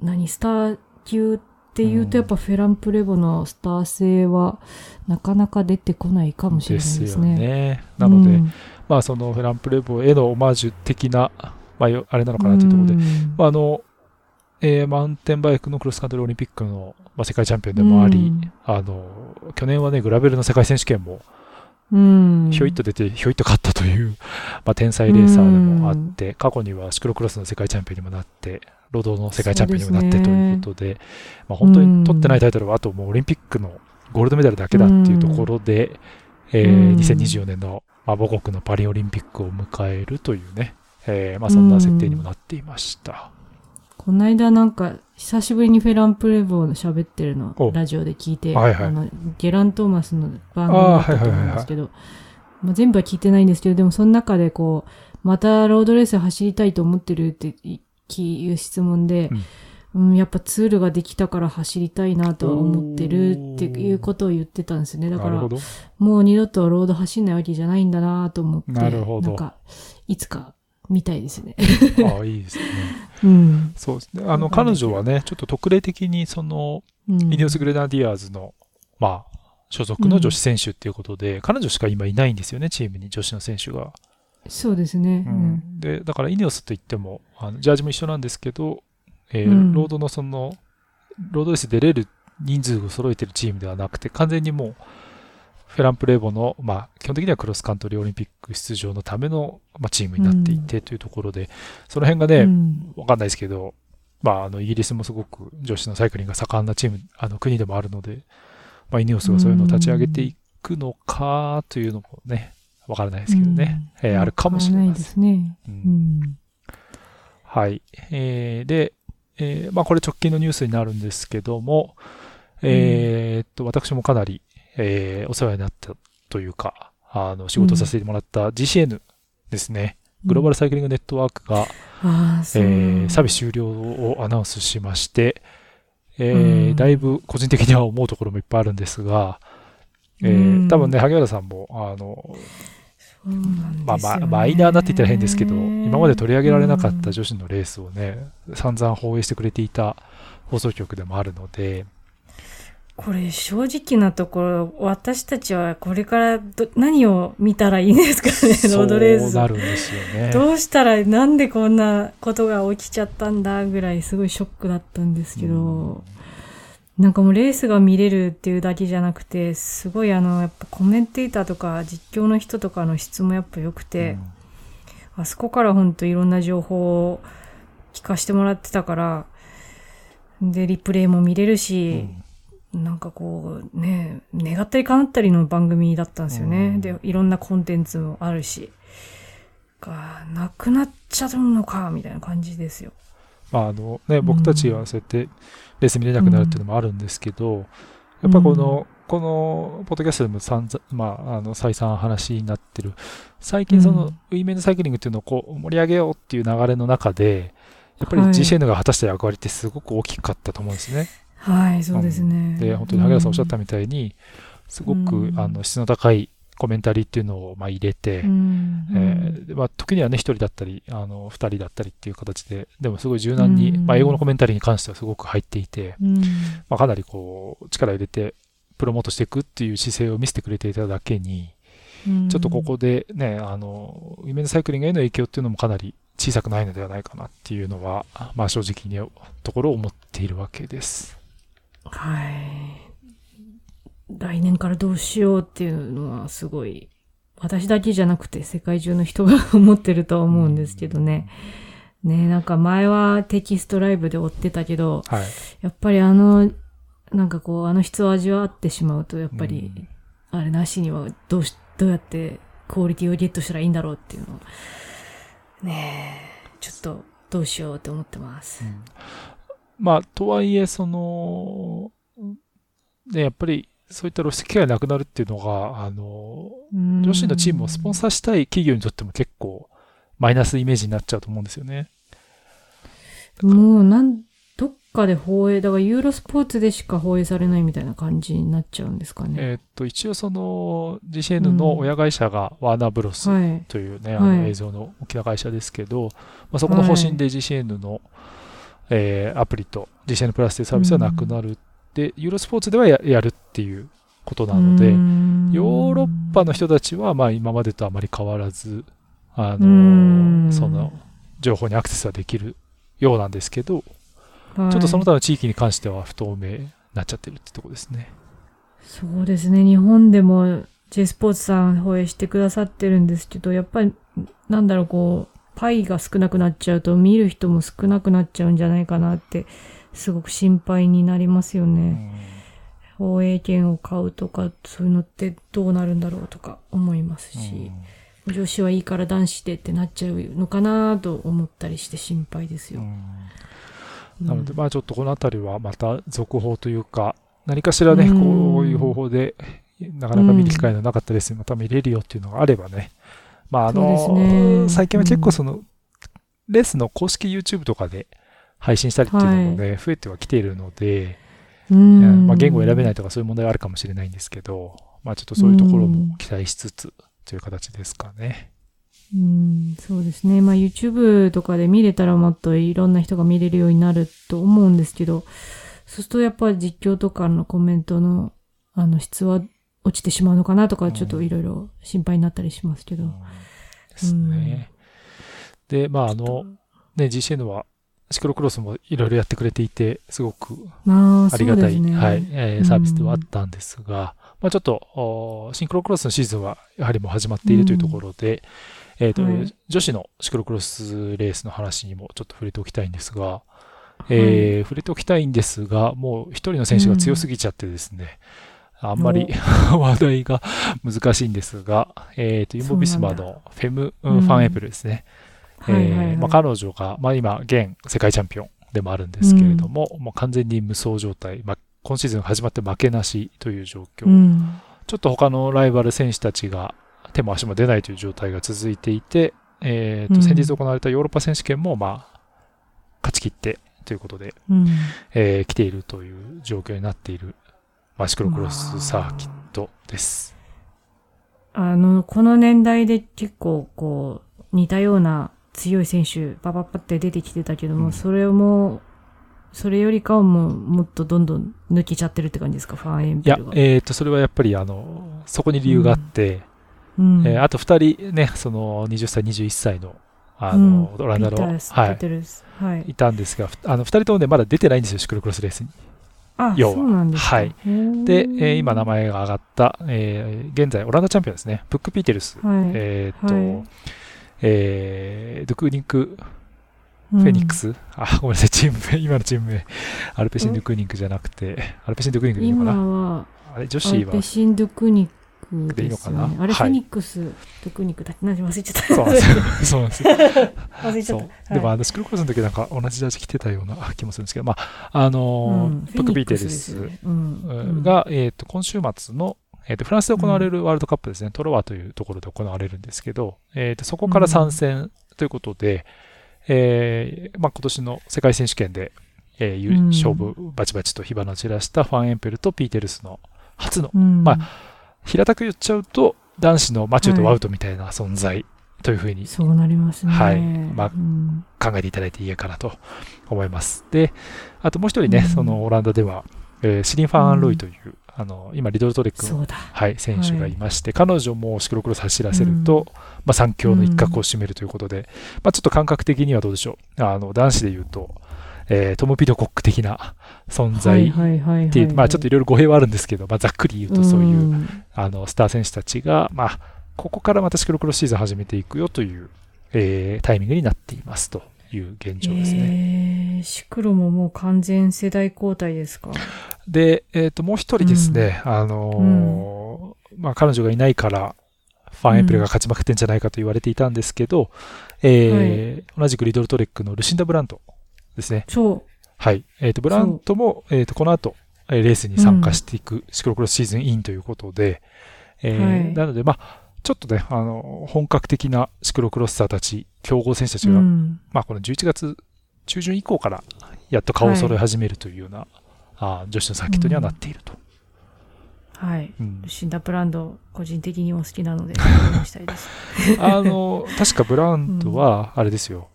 何、スター級っていうと、やっぱフェランプレボのスター性は、なかなか出てこないかもしれないですね。ですよね。なので、うん、まあ、そのフェランプレボへのオマージュ的な、まあ、あれなのかなというところで、まあ、あの、えー、マウンテンバイクのクロスカントリーオリンピックの、まあ、世界チャンピオンでもあり、うん、あの、去年はね、グラベルの世界選手権も、うん、ひょいっと出て、ひょいっと勝ったという、まあ、天才レーサーでもあって、うん、過去にはシクロクロスの世界チャンピオンにもなって、ロードの世界チャンピオンにもなってということで、でね、まあ、本当に取ってないタイトルは、あともうオリンピックのゴールドメダルだけだっていうところで、うん、えー、2024年の、まあ、母国のパリオリンピックを迎えるというね、えー、まあ、そんな設定にもなっていました。この間なんか、久しぶりにフェランプレボーの喋ってるの、ラジオで聞いて、はいはい、あの、ゲラントーマスの番組だったと思うんですけど、まあ、全部は聞いてないんですけど、でもその中でこう、またロードレース走りたいと思ってるっていう質問で、うん、うん、やっぱツールができたから走りたいなとは思ってるっていうことを言ってたんですね。だから、もう二度とロード走んないわけじゃないんだなと思って、なるほど。なんか、いつかみたいですね。ああ、いいですね。うん。そうですね。あの、彼女はね、ちょっと特例的に、その、イニオス・グレナディアーズの、まあ、所属の女子選手っていうことで、うん、彼女しか今いないんですよね、チームに女子の選手が。そうですね。うん。で、だからイニオスといっても、あのジャージも一緒なんですけど、えー、うん、ロードのその、ロードレース出れる人数を揃えてるチームではなくて、完全にもう、フェランプレーボの、まあ、基本的にはクロスカントリーオリンピック出場のための、まあ、チームになっていてというところで、うん、その辺がね、わ、かんないですけど、まあ、あの、イギリスもすごく女子のサイクリングが盛んなチーム、あの、国でもあるので、まあ、イネオスがそういうのを立ち上げていくのかというのもね、わからないですけどね、うん、えー、あるかもしれないですね。うん、はい。えー、で、えー、まあ、これ直近のニュースになるんですけども、えー、っと、私もかなり、えー、お世話になったというか、あの、仕事させてもらった GCN ですね。グローバルサイクリングネットワークが、うん、えー、サービス終了をアナウンスしまして、えー、うん、だいぶ個人的には思うところもいっぱいあるんですが、えー、多分ね、萩原さんも、あの、まあ、まあ、マイナーなって言ったら変ですけど、今まで取り上げられなかった女子のレースをね、散々放映してくれていた放送局でもあるので、これ正直なところ、私たちはこれから何を見たらいいんですかね、ロードレース。そうなるんですよね。どうしたら、なんでこんなことが起きちゃったんだぐらいすごいショックだったんですけど、なんかもうレースが見れるっていうだけじゃなくて、すごいあの、やっぱコメンテーターとか実況の人とかの質もやっぱ良くて、うん、あそこからほんといろんな情報を聞かせてもらってたから、で、リプレイも見れるし、うんなんかこうね、願ったり叶ったりの番組だったんですよね。で、いろんなコンテンツもあるし。が、なくなっちゃうのか、みたいな感じですよ。まああのね、僕たちはそうやってレース見れなくなるっていうのもあるんですけど、うん、やっぱこの、このポッドキャストでも散々、まあ、あの再三話になってる、最近その、ウィメンズサイクリングっていうのをこう盛り上げようっていう流れの中で、やっぱり GCN が果たした役割ってすごく大きかったと思うんですね。はい、そうですね。で、本当に萩原さんおっしゃったみたいに、すごく、あの質の高いコメンタリーっていうのをまあ入れて、うんえーまあ、時にはね、一人だったり、あの二人だったりっていう形で、でもすごい柔軟に、うん、まあ、英語のコメンタリーに関してはすごく入っていて、うん、まあ、かなりこう、力を入れて、プロモートしていくっていう姿勢を見せてくれていただけに、うん、ちょっとここでね、あの、ウィメンサイクリングへの影響っていうのもかなり小さくないのではないかなっていうのは、まあ正直にところ思っているわけです。はい。来年からどうしようっていうのはすごい、私だけじゃなくて世界中の人が思ってると思うんですけどね。ねなんか前はテキストライブで追ってたけど、はい、やっぱりあの、なんかこう、あの質を味わってしまうと、やっぱり、あれなしにはどうし、どうやってクオリティをゲットしたらいいんだろうっていうのを、ねえ、ちょっとどうしようって思ってます。うんまあ、とはいえ、その、ね、やっぱり、そういった露出機会がなくなるっていうのが、あの、女子のチームをスポンサーしたい企業にとっても結構、マイナスイメージになっちゃうと思うんですよね。もう、なん、どっかで放映、だからユーロスポーツでしか放映されないみたいな感じになっちゃうんですかね。えっと、一応その、GCN の親会社がワーナーブロスというね、うん、あの映像の大きな会社ですけど、はい、まあ、そこの方針で GCN の、はいえー、アプリと GCN プラスというサービスはなくなる。うん、で、ユーロスポーツではやるっていうことなので、ヨーロッパの人たちはまあ今までとあまり変わらず、あの、その情報にアクセスはできるようなんですけど、はい、ちょっとその他の地域に関しては不透明になっちゃってるってとこですね。そうですね。日本でも J スポーツさん放映してくださってるんですけど、やっぱり、なんだろう、こう、パイが少なくなっちゃうと見る人も少なくなっちゃうんじゃないかなってすごく心配になりますよね。放映権を買うとかそういうのってどうなるんだろうとか思いますし、女子はいいから男子でってなっちゃうのかなと思ったりして心配ですよ。なのでまあちょっとこのあたりはまた続報というか何かしらね、こういう方法でなかなか見る機会のなかったです。また見れるよっていうのがあればね、まあ、あの、ね、最近は結構その、レースの公式 YouTube とかで配信したりっていうのもね、はい、増えてはきているので、まあ、言語を選べないとかそういう問題はあるかもしれないんですけど、まあ、ちょっとそういうところも期待しつつという形ですかね。うん、そうですね。まあ YouTube とかで見れたらもっといろんな人が見れるようになると思うんですけど、そうするとやっぱり実況とかのコメントのあの質は落ちてしまうのかなとか、ちょっといろいろ心配になったりしますけど。ですね。で、まあ、あの、ね、GCN は、シクロクロスもいろいろやってくれていて、すごくありがたい、ね、はい、えー、サービスではあったんですが、まあ、ちょっと、シンクロクロスのシーズンはやはりもう始まっているというところで、えっ、と、はい、女子のシクロクロスレースの話にもちょっと触れておきたいんですが、えー、触れておきたいんですが、もう一人の選手が強すぎちゃってですね、うん、あんまり 話題が難しいんですが、えっ、ー、と、ユモビスマのフェム、ファンエプルですね。彼女が、まあ、今、現世界チャンピオンでもあるんですけれども、うん、もう完全に無双状態、まあ、今シーズン始まって負けなしという状況、うん、ちょっと他のライバル選手たちが手も足も出ないという状態が続いていて、えーと先日行われたヨーロッパ選手権も、まあ、勝ち切ってということで、うん、えー、来ているという状況になっている、まあ、シクロクロスサーキットです。あの、この年代で結構こう、似たような強い選手、パパパって出てきてたけども、うん、それをもう、それよりかはもう、もっとどんどん抜けちゃってるって感じですか、ファンエンペルいや、えっ、ー、と、それはやっぱり、あの、そこに理由があって、うん、えー、あと二人ね、その、20歳、21歳の、あの、うん、オランダの、はい、はい、いたんですが、あの、二人ともね、まだ出てないんですよ、シクロクロスレースに。あ、要は。はい。で、えー、今名前が挙がった、えー、現在オランダチャンピオンですね、ブック・ピーテルス。はい、えっ、ー、と、はい。えー、ドゥクニク・フェニックス、うん、あ、ごめんなさい、チーム名、今のチーム名、アルペシン・ドゥクニクじゃなくて、アルペシン・ドゥクニクでいいのかな？今は、あれ、女子は。アルペシン・ドゥクニクでいいのかな？あれ、フェニックス、ドゥクニクだ何忘れちゃった。そうなんですよ。そうなんですよ。忘れちゃった。でも、あの、シクロクロスの時なんか同じジャージ着てたような気もするんですけど、まあ、あの、うん、ブックビーテルスが、えっと、今週末の、えっ、ー、と、フランスで行われるワールドカップですね、うん、トロワというところで行われるんですけど、えっ、ー、と、そこから参戦ということで、うん、えー、まあ、今年の世界選手権で、えー、勝負バチバチと火花散らしたファンエンペルとピーテルスの初の、うん、まあ、平たく言っちゃうと、男子のマチューとワウトみたいな存在というふうに、はい、そうなりますね。はい。まあ、うん、考えていただいていいかなと思います。で、あともう一人ね、そのオランダでは、えー、シリン・ファン・アン・ロイという、あの、今、リドルトレックの、はい、選手がいまして、はい、彼女もシクロクロス走らせると、うん、まあ、三強の一角を占めるということで、うん、まあ、ちょっと感覚的にはどうでしょう。あの、男子で言うと、えー、トム・ピドコック的な存在っていう、まあ、ちょっといろいろ語弊はあるんですけど、まあ、ざっくり言うとそういう、うん、あの、スター選手たちが、まあ、ここからまたシクロクロスシーズン始めていくよという、えー、タイミングになっていますという現状ですね。えー、シクロももう完全世代交代ですか？で、えっ、ー、と、もう一人ですね、うん、あのーうん、まあ、彼女がいないから、ファンエンプレが勝ちまくってんじゃないかと言われていたんですけど、えー、はい、同じくリドルトレックのルシンダ・ブラントですね。そう。はい。えっ、ー、と、ブラントも、えっ、ー、と、この後、レースに参加していくシクロクロスシーズンインということで、うん、えーはい、なので、まあ、ちょっとね、あの、本格的なシクロクロッサーたち、強豪選手たちが、うん、まあ、この11月中旬以降から、やっと顔を揃え始めるというような、はい、あ女子のサーキットにはなっていると。うん、はい。うん、シンダブランド、個人的にも好きなので、したいです。あの、確かブランドは、あれですよ。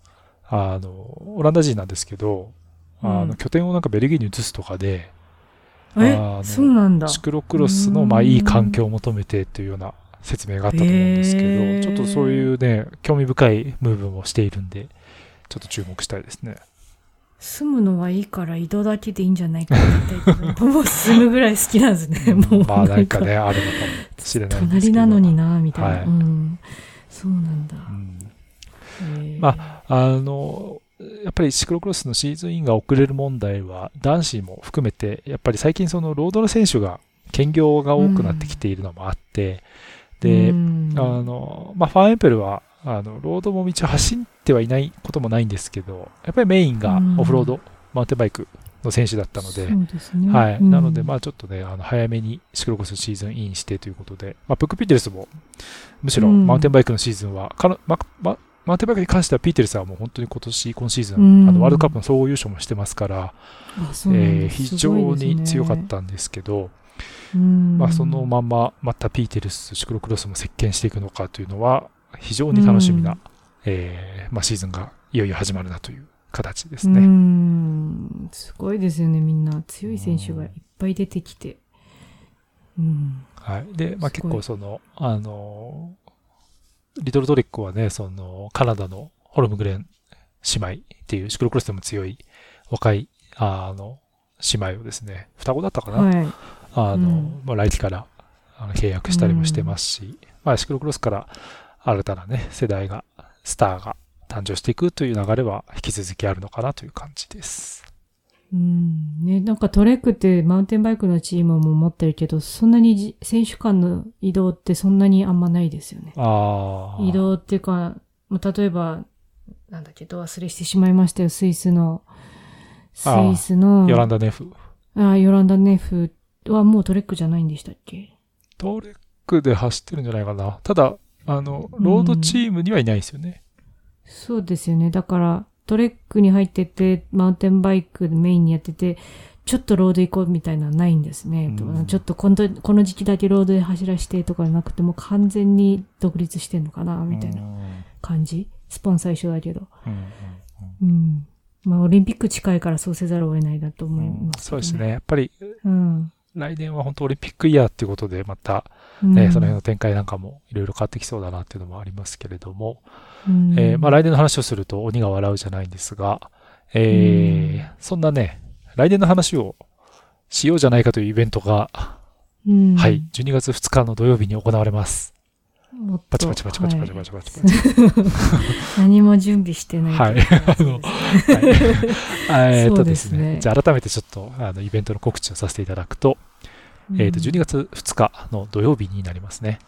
あの、オランダ人なんですけど、あの、拠点をなんかベルギーに移すとかで、え？そうなんだ。シクロクロスの、まあ、いい環境を求めてというような説明があったと思うんですけど、ちょっとそういうね、興味深いムーブもしているんで、ちょっと注目したいですね。住むのはいいから移動だけでいいんじゃないかってもう住むぐらい好きなんですね。もうまあなんかね、あるのかもしれないですけど。隣なのにな、みたいな。はい、うん。そうなんだ。うん、まあ、あの、やっぱりシクロクロスのシーズンインが遅れる問題は男子も含めて、やっぱり最近そのロードの選手が兼業が多くなってきているのもあって、で、あの、まあ、ファンエンペルは、あの、ロードも道を走ってはいないこともないんですけど、やっぱりメインがオフロード、マウンテンバイクの選手だったので、ね、はい。なので、まあちょっとね、あの、早めにシクロクロスシーズンインしてということで、まあ、プックピーテルスも、むしろマウンテンバイクのシーズンは、かのま、ま、マウンテンバイクに関してはピーテルスはもう本当に今年、今シーズン、あのワールドカップの総合優勝もしてますから、えー、非常に強かったんですけど、まあ、そのまままたピーテルス、シクロクロスも席巻していくのかというのは非常に楽しみな、えーまあ、シーズンがいよいよ始まるなという形ですね。うんすごいですよね、みんな。強い選手がいっぱい出てきて。うん、はい。で、まあ結構その、あの、リトルトリックはね、その、カナダのホルムグレン姉妹っていうシクロクロスでも強い若い、あの、姉妹をですね、双子だったかな、はい、あの、うん、まあ、来季から契約したりもしてますし、うん、まあ、シクロクロスから新たなね、世代が、スターが誕生していくという流れは引き続きあるのかなという感じです。うん。ね、なんかトレックってマウンテンバイクのチームも持ってるけど、そんなに選手間の移動ってそんなにあんまないですよね。移動っていうか、例えば、なんだけど忘れしてしまいましたよ、スイスの。スイスの。ヨランダネフ。ああ、ヨランダネフはもうトレックじゃないんでしたっけ？トレックで走ってるんじゃないかな。ただ、あの、ロードチームにはいないですよね。うん、そうですよね。だから、トレックに入ってて、マウンテンバイクメインにやってて、ちょっとロード行こうみたいなのはないんですね。うん、ちょっとこのこの時期だけロードで走らせてとかじゃなくても完全に独立してんのかなみたいな感じ。スポンサー一緒だけど。うん、うん、まあ、オリンピック近いからそうせざるを得ないだと思います、ね、そうですね。やっぱり、うん、来年は本当オリンピックイヤーっていうことで、また、ね、うん、その辺の展開なんかもいろいろ変わってきそうだなっていうのもありますけれども、うん、えー、まあ来年の話をすると鬼が笑うじゃないんですが、えー、うん、そんなね、来年の話をしようじゃないかというイベントが、はい、12月2日の土曜日に行われます。パチパチパチパチパチパチパチパチ。何も準備してない。はい。あの、はい、えっとですね。じゃあ改めてちょっと、あの、イベントの告知をさせていただくと、えっと、12月2日の土曜日になりますね。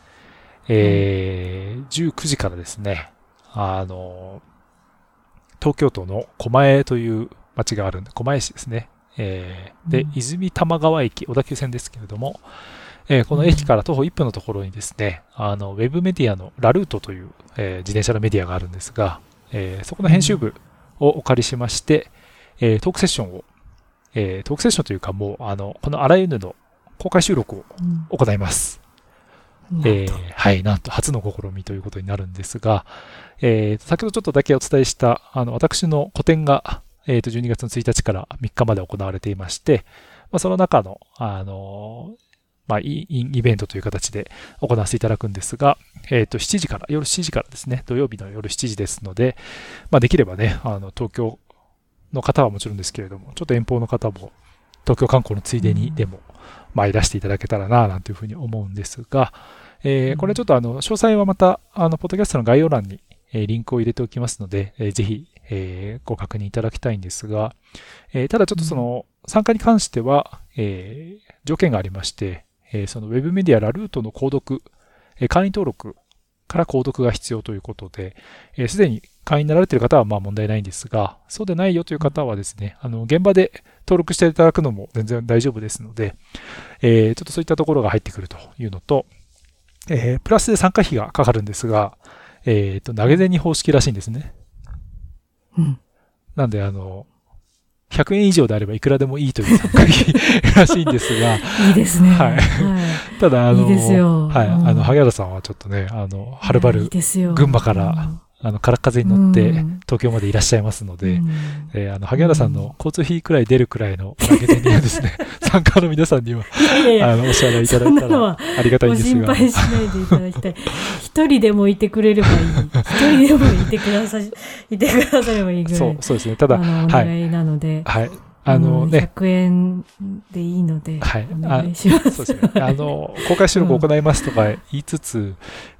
えー、19時からですね、あの、東京都の狛江という町があるんで、狛江市ですね。えー、で、泉多摩川駅、小田急線ですけれども、えー、この駅から徒歩1分のところにですね、あの、ウェブメディアのラルートという、えー、自転車のメディアがあるんですが、えー、そこの編集部をお借りしまして、えトークセッションを、えトークセッションというかもう、あの、このあらゆるの公開収録を行います。うん、えー、はい、なんと初の試みということになるんですが、えー、先ほどちょっとだけお伝えした、あの、私の個展が、えっ、ー、と、12月の1日から3日まで行われていまして、まあ、その中の、あのまあ、イイベントという形で行わせていただくんですが、えっ、ー、と、7時から、夜7時からですね、土曜日の夜7時ですので、まあ、できればね、あの、東京の方はもちろんですけれども、ちょっと遠方の方も、東京観光のついでにでも、まあ、いらしていただけたらな、なんていうふうに思うんですが、えー、これちょっとあの、詳細はまた、あの、ポッドキャストの概要欄に、えー、リンクを入れておきますので、えー、ぜひ、えー、ご確認いただきたいんですが、えー、ただちょっとその、参加に関しては、えー、条件がありまして、えー、その Web メディアラルートの購読、えー、会員登録から購読が必要ということで、す、えー、で、に会員になられている方はまあ問題ないんですが、そうでないよという方はですね、あの、現場で登録していただくのも全然大丈夫ですので、えー、ちょっとそういったところが入ってくるというのと、えー、プラスで参加費がかかるんですが、えっ、ー、と、投げ銭方式らしいんですね。うん。なんで、あの、100円以上であればいくらでもいいという参加費らしいんですが。いいですね。はい。はい、ただ、あの、いい。はい。あの、萩原さんはちょっとね、あの、はるばる、群馬から、あの、空風に乗って、東京までいらっしゃいますので、うん、えー、あの、萩原さんの交通費くらい出るくらいの投げ銭はですね、参加の皆さんには、あの、お支払いいただいたら、ありがたいんですが。心配しないでいただきたい。一人でもいてくれればいい。一人でもいてください、いてくださればいいぐらい。そう、そうですね。ただ、お願いなので。はい。はいあのね。100円でいいので、はい。お願いします。そうですね。あの、公開収録を行いますとか言いつつ、うん、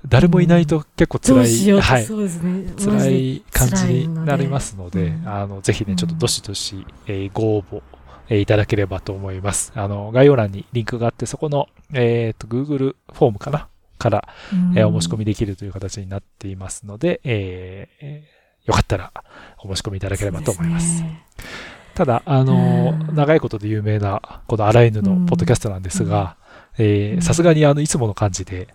誰もいないと結構辛い、はい。そうですね。辛い感じになりますので、うん、あの、ぜひね、ちょっとどしどし、えー、ご応募、えー、いただければと思います。あの、概要欄にリンクがあって、そこの、えっ、ー、と、Google フォームかなから、えー、お申し込みできるという形になっていますので、えー、よかったらお申し込みいただければと思います。ただ、あの、長いことで有名な、このアライヌのポッドキャストなんですが、さすがにあの、いつもの感じで、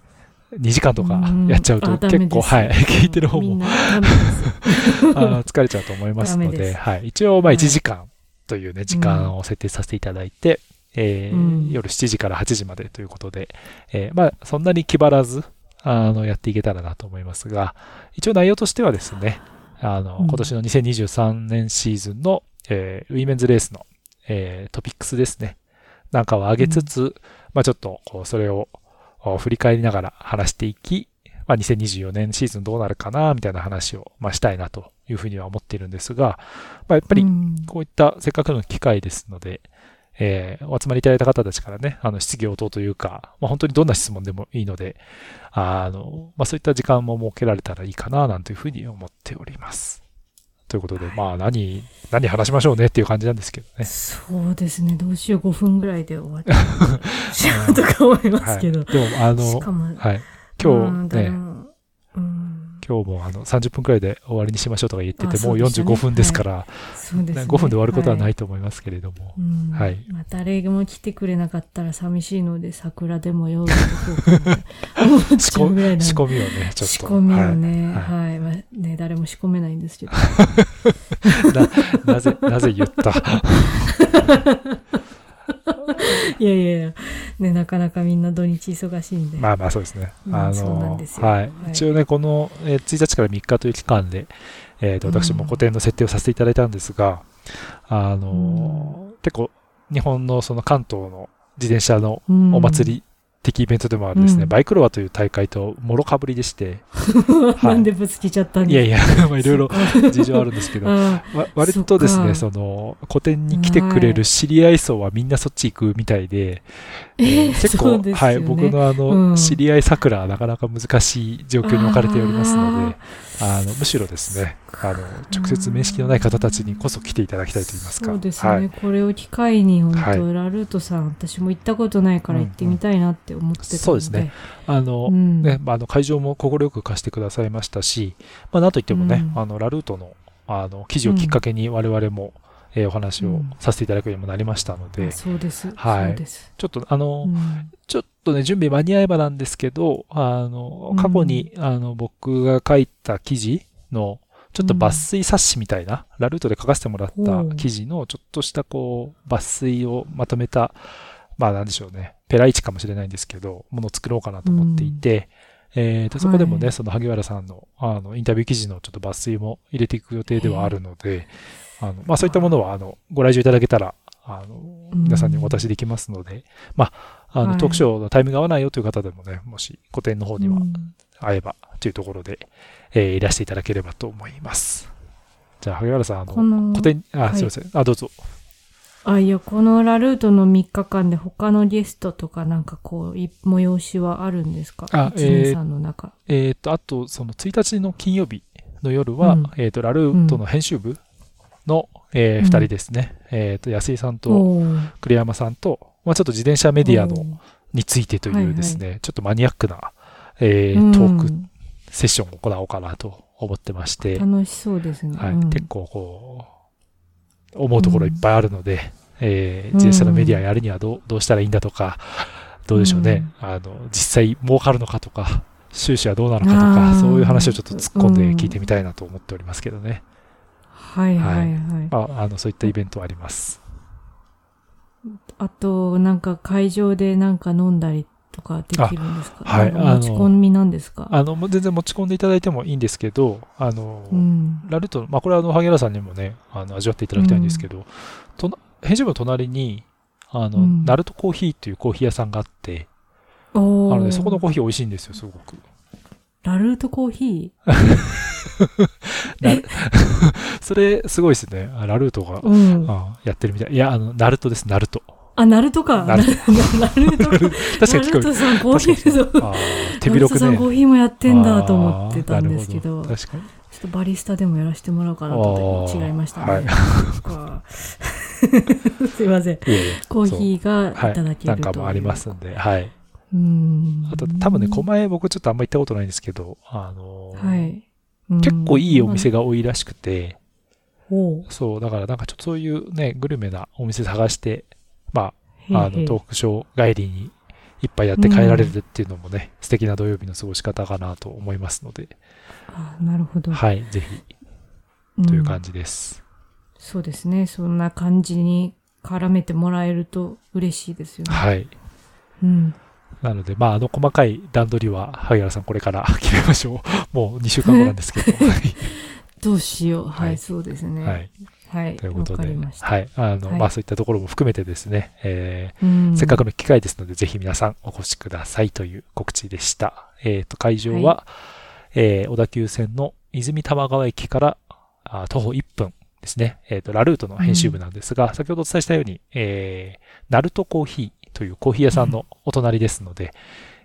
2時間とかやっちゃうと結構、はい、聞いてる方も あ疲れちゃうと思いますので、はい、一応、まあ1時間というね、時間を設定させていただいて、えー、夜7時から8時までということで、えー、まあ、そんなに気張らず、あの、やっていけたらなと思いますが、一応内容としてはですね、あの、今年の2023年シーズンのえー、ウィメンズレースの、えー、トピックスですね。なんかを上げつつ、うん、まあちょっと、こう、それを振り返りながら話していき、まあ、2024年シーズンどうなるかな、みたいな話を、まあ、したいなというふうには思っているんですが、まあ、やっぱりこういったせっかくの機会ですので、えー、お集まりいただいた方たちからね、あの、質疑応答というか、まあ、本当にどんな質問でもいいので、あの、まあ、そういった時間も設けられたらいいかな、なんていうふうに思っております。ということで、はい、まあ、何、何話しましょうねっていう感じなんですけどね。そうですね、どうしよう、5分ぐらいで終わっちゃうとか思いますけど。はい、でも、あの、はい。今日ね、今日もあの30分くらいで終わりにしましょうとか言ってて、もう45分ですから、はいね、5分で終わることはないと思いますけれども。はい。まあ、誰も来てくれなかったら寂しいので、桜でも用意しとこう仕込みをね、ちょっと。仕込みをね、はい。はい、まあ、ね、誰も仕込めないんですけど。な、なぜ、なぜ言った？いやいやいや、ね、なかなかみんな土日忙しいんで。まあまあそうですね。あの、はい。一応ね、この、えー、1日から3日という期間で、えっ、ー、と、私も個展の設定をさせていただいたんですが、あの、結構、日本のその関東の自転車のお祭り的イベントでもあるですね、うん、バイクロワという大会ともろかぶりでして、はい、なんでぶつけちゃったんですか？いやいや、まあ、いろいろ事情あるんですけど、わ割とですね、その、個展に来てくれる知り合い層はみんなそっち行くみたいで、えー、結構、ね、はい、僕のあの、うん、知り合い桜はなかなか難しい状況に置かれておりますので、あのむしろですねあの直接面識のない方たちにこそ来ていただきたいと言いますか。そうですね、はい、これを機会に本当、はい、ラルートさん私も行ったことないから行ってみたいなって思ってたので、うんうん、そうですね。あの、うん、ねまあ、あの会場も快く貸してくださいましたし、まあ、なんといってもね、うん、あのラルートのあの記事をきっかけに我々も、えー、お話をさせていただくようにもなりましたので、うん、そうです。はい。ちょっと、あの、うん、ちょっとね、準備間に合えばなんですけど、あの、過去に、あの、僕が書いた記事の、ちょっと抜粋冊子みたいな、うん、ラルートで書かせてもらった記事の、ちょっとしたこう、抜粋をまとめた、まあなんでしょうね、ペライチかもしれないんですけど、ものを作ろうかなと思っていて、うん、えー、と、そこでもね、はい、その萩原さんの、あの、インタビュー記事のちょっと抜粋も入れていく予定ではあるので、あの、まあそういったものは、あの、ご来場いただけたら、あの、皆さんにお渡しできますので、まあ、あの、トークショーのタイミング合わないよという方でもね、もし、個展の方には会えばというところで、えー、いらしていただければと思います。じゃあ、萩原さん、あの、個展、あ、はい、すいません。あ、どうぞ。あ、いや、このラルートの3日間で他のゲストとかなんかこう、催しはあるんですか？あ、えー、の中。えっ、と、あと、その1日の金曜日の夜は、うん、えっ、と、ラルートの編集部の、うん、えー、2人ですね。うん、えっ、と、安井さんと栗山さんと、まあちょっと自転車メディアのについてというですね、はいはい、ちょっとマニアックな、えー、トークセッションを行おうかなと思ってまして。楽しそうですね。はい。うん、結構こう、思うところいっぱいあるので、うん、えー、自転車のメディアやるにはどうどうしたらいいんだとか、どうでしょうね。うん、あの、実際儲かるのかとか、収支はどうなのかとか、そういう話をちょっと突っ込んで聞いてみたいなと思っておりますけどね。はいはいはい。まあ、あの、そういったイベントはあります。あと、なんか会場でなんか飲んだりとかできるんですか？はい。持ち込みなんですか？あの、全然持ち込んでいただいてもいいんですけど、あの、うん、ラルト、まあ、これはあの、萩原さんにもね、あの、味わっていただきたいんですけど、うん、と編集部の隣に、あの、うん、ナルトコーヒーっていうコーヒー屋さんがあって、あのね、そこのコーヒー美味しいんですよ、すごく。ラルートコーヒー？それ、すごいですね。ラルートが、うん、やってるみたい。いや、あの、ナルトです、ナルト。あ、ナルトか。ナルト。ナルト。確かに聞こえる。さんコーヒー手広くね。さんコーヒーもやってんだと思ってたんですけど。確かに。ちょっとバリスタでもやらせてもらおうかなと違いましたね。はい、すいません。コーヒーがいただけるなんかもありますんで、はい。うん。あと、多分ね、狛江僕ちょっとあんま行ったことないんですけど、あのはい。結構いいお店が多いらしくて、そう、だからなんかちょっとそういうね、グルメなお店探して、まあ、あの、トークショー帰りにいっぱいやって帰られるっていうのもね、うん、素敵な土曜日の過ごし方かなと思いますので。あなるほど。はい、ぜひ、という感じです、うん、そうですね。そんな感じに絡めてもらえると嬉しいですよね。はい。うん。なので、まあ、あの細かい段取りは、萩原さんこれから 決めましょう。もう2週間後なんですけど。どうしよう。はい、はい、そうですね。はい。はい。ということで、はい。あの、はい、まあそういったところも含めてですね、えー、せっかくの機会ですので、ぜひ皆さんお越しくださいという告知でした。えっ、ー、と、会場は、はい、えー、小田急線の泉玉川駅からあ徒歩1分ですね。えっ、ー、と、ラルートの編集部なんですが、うん、先ほどお伝えしたように、えー、ナルトコーヒーというコーヒー屋さんのお隣ですので、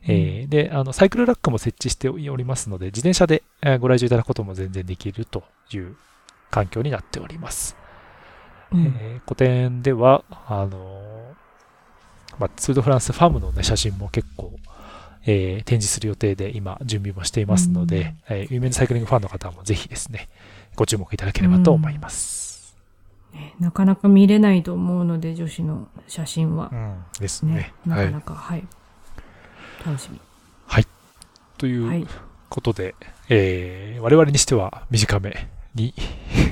うん、えー、で、あの、サイクルラックも設置しておりますので、自転車でご来場いただくことも全然できるという環境になっております。うん、えー、個展では、あのまあ、ツードフランスファームの、ね、写真も結構、えー、展示する予定で今準備もしていますので、うん、えー、有名なサイクリングファンの方もぜひですね、ご注目いただければと思います。なかなか見れないと思うので、女子の写真は。うん、ですね。ねなかなか、はい、はい。楽しみ。はい。ということで、はい、えー、我々にしては短めに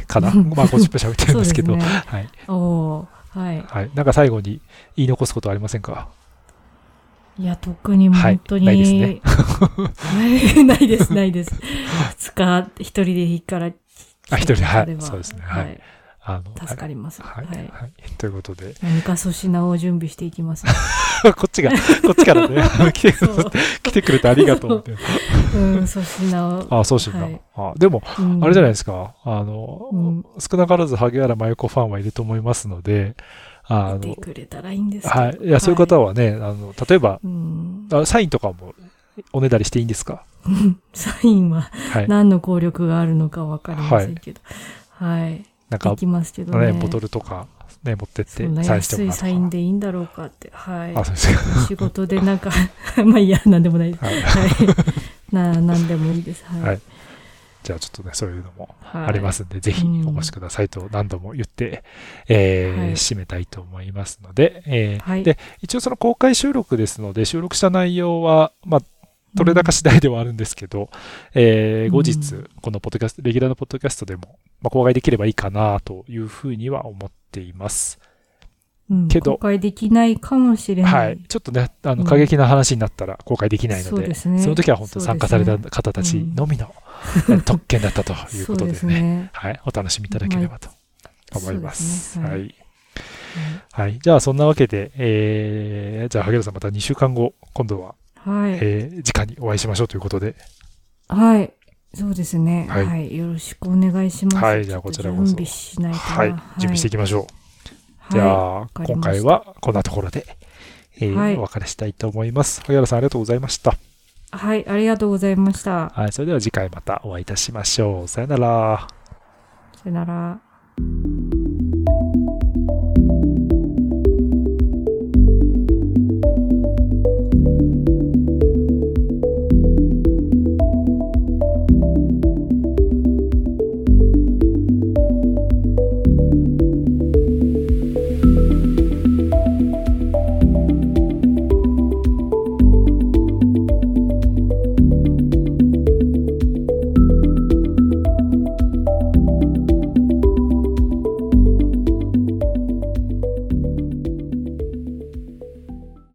かな。まあ、50分喋ってるんですけど。ね、はい。おはい。はい。なんか最後に言い残すことはありませんか？いや、特に本当に。はい、ないですね。ないです、ないです。二日、一人でいいから。あ、一人で、はい。そうですね。はい。あの助かります。はい。はい。はい、ということで。何か粗品を準備していきます。こっちが、こっちからね、来て来てくれてありがとうって。うん、粗品を。あ、粗品。はい、あでも、うん、あれじゃないですか。あの、うん、少なからず萩原真由子ファンはいると思いますので、あの、てくれたらいいんですはい。いや、そういう方はね、あの、例えば、あサインとかもおねだりしていいんですか？サインは何の効力があるのかわかりませんけど。はい。なんか、きますけどね、ボトルとか、ね、持ってって、サインしてもらう安いサインでいいんだろうかって。はい。あ、そうですか。仕事でなんか まあいいや、なんでもないです。はい。な、なんでもいいです。はい。はい、じゃあちょっとね、そういうのもありますんで、はい、ぜひお越しくださいと何度も言って、えー、はい、締めたいと思いますので、えー、はい、で、一応その公開収録ですので、収録した内容は、まあ、取れ高次第ではあるんですけど、えー、後日、このポッドキャスト、レギュラーのポッドキャストでも、まあ、公開できればいいかなというふうには思っています。うん、けど、公開できないかもしれない。はい。ちょっとね、あの、過激な話になったら公開できないので、うん、そね、その時は本当参加された方たちのみの、特権だったということでね、でねはい。お楽しみいただければと思います。はい。はいはい。じゃあ、そんなわけで、えー、じゃあ、萩原さんまた2週間後、今度ははい。えー、直にお会いしましょうということで。はい。そうですね。はい。はい、よろしくお願いします。はい。じゃあ、こちらこそ。準備しないとはい。準備していきましょう。じゃあ、今回はこんなところで、えー、はい、お別れしたいと思います。萩原さん、ありがとうございました。はい。ありがとうございました。はい。それでは次回またお会いいたしましょう。さよなら。さよなら。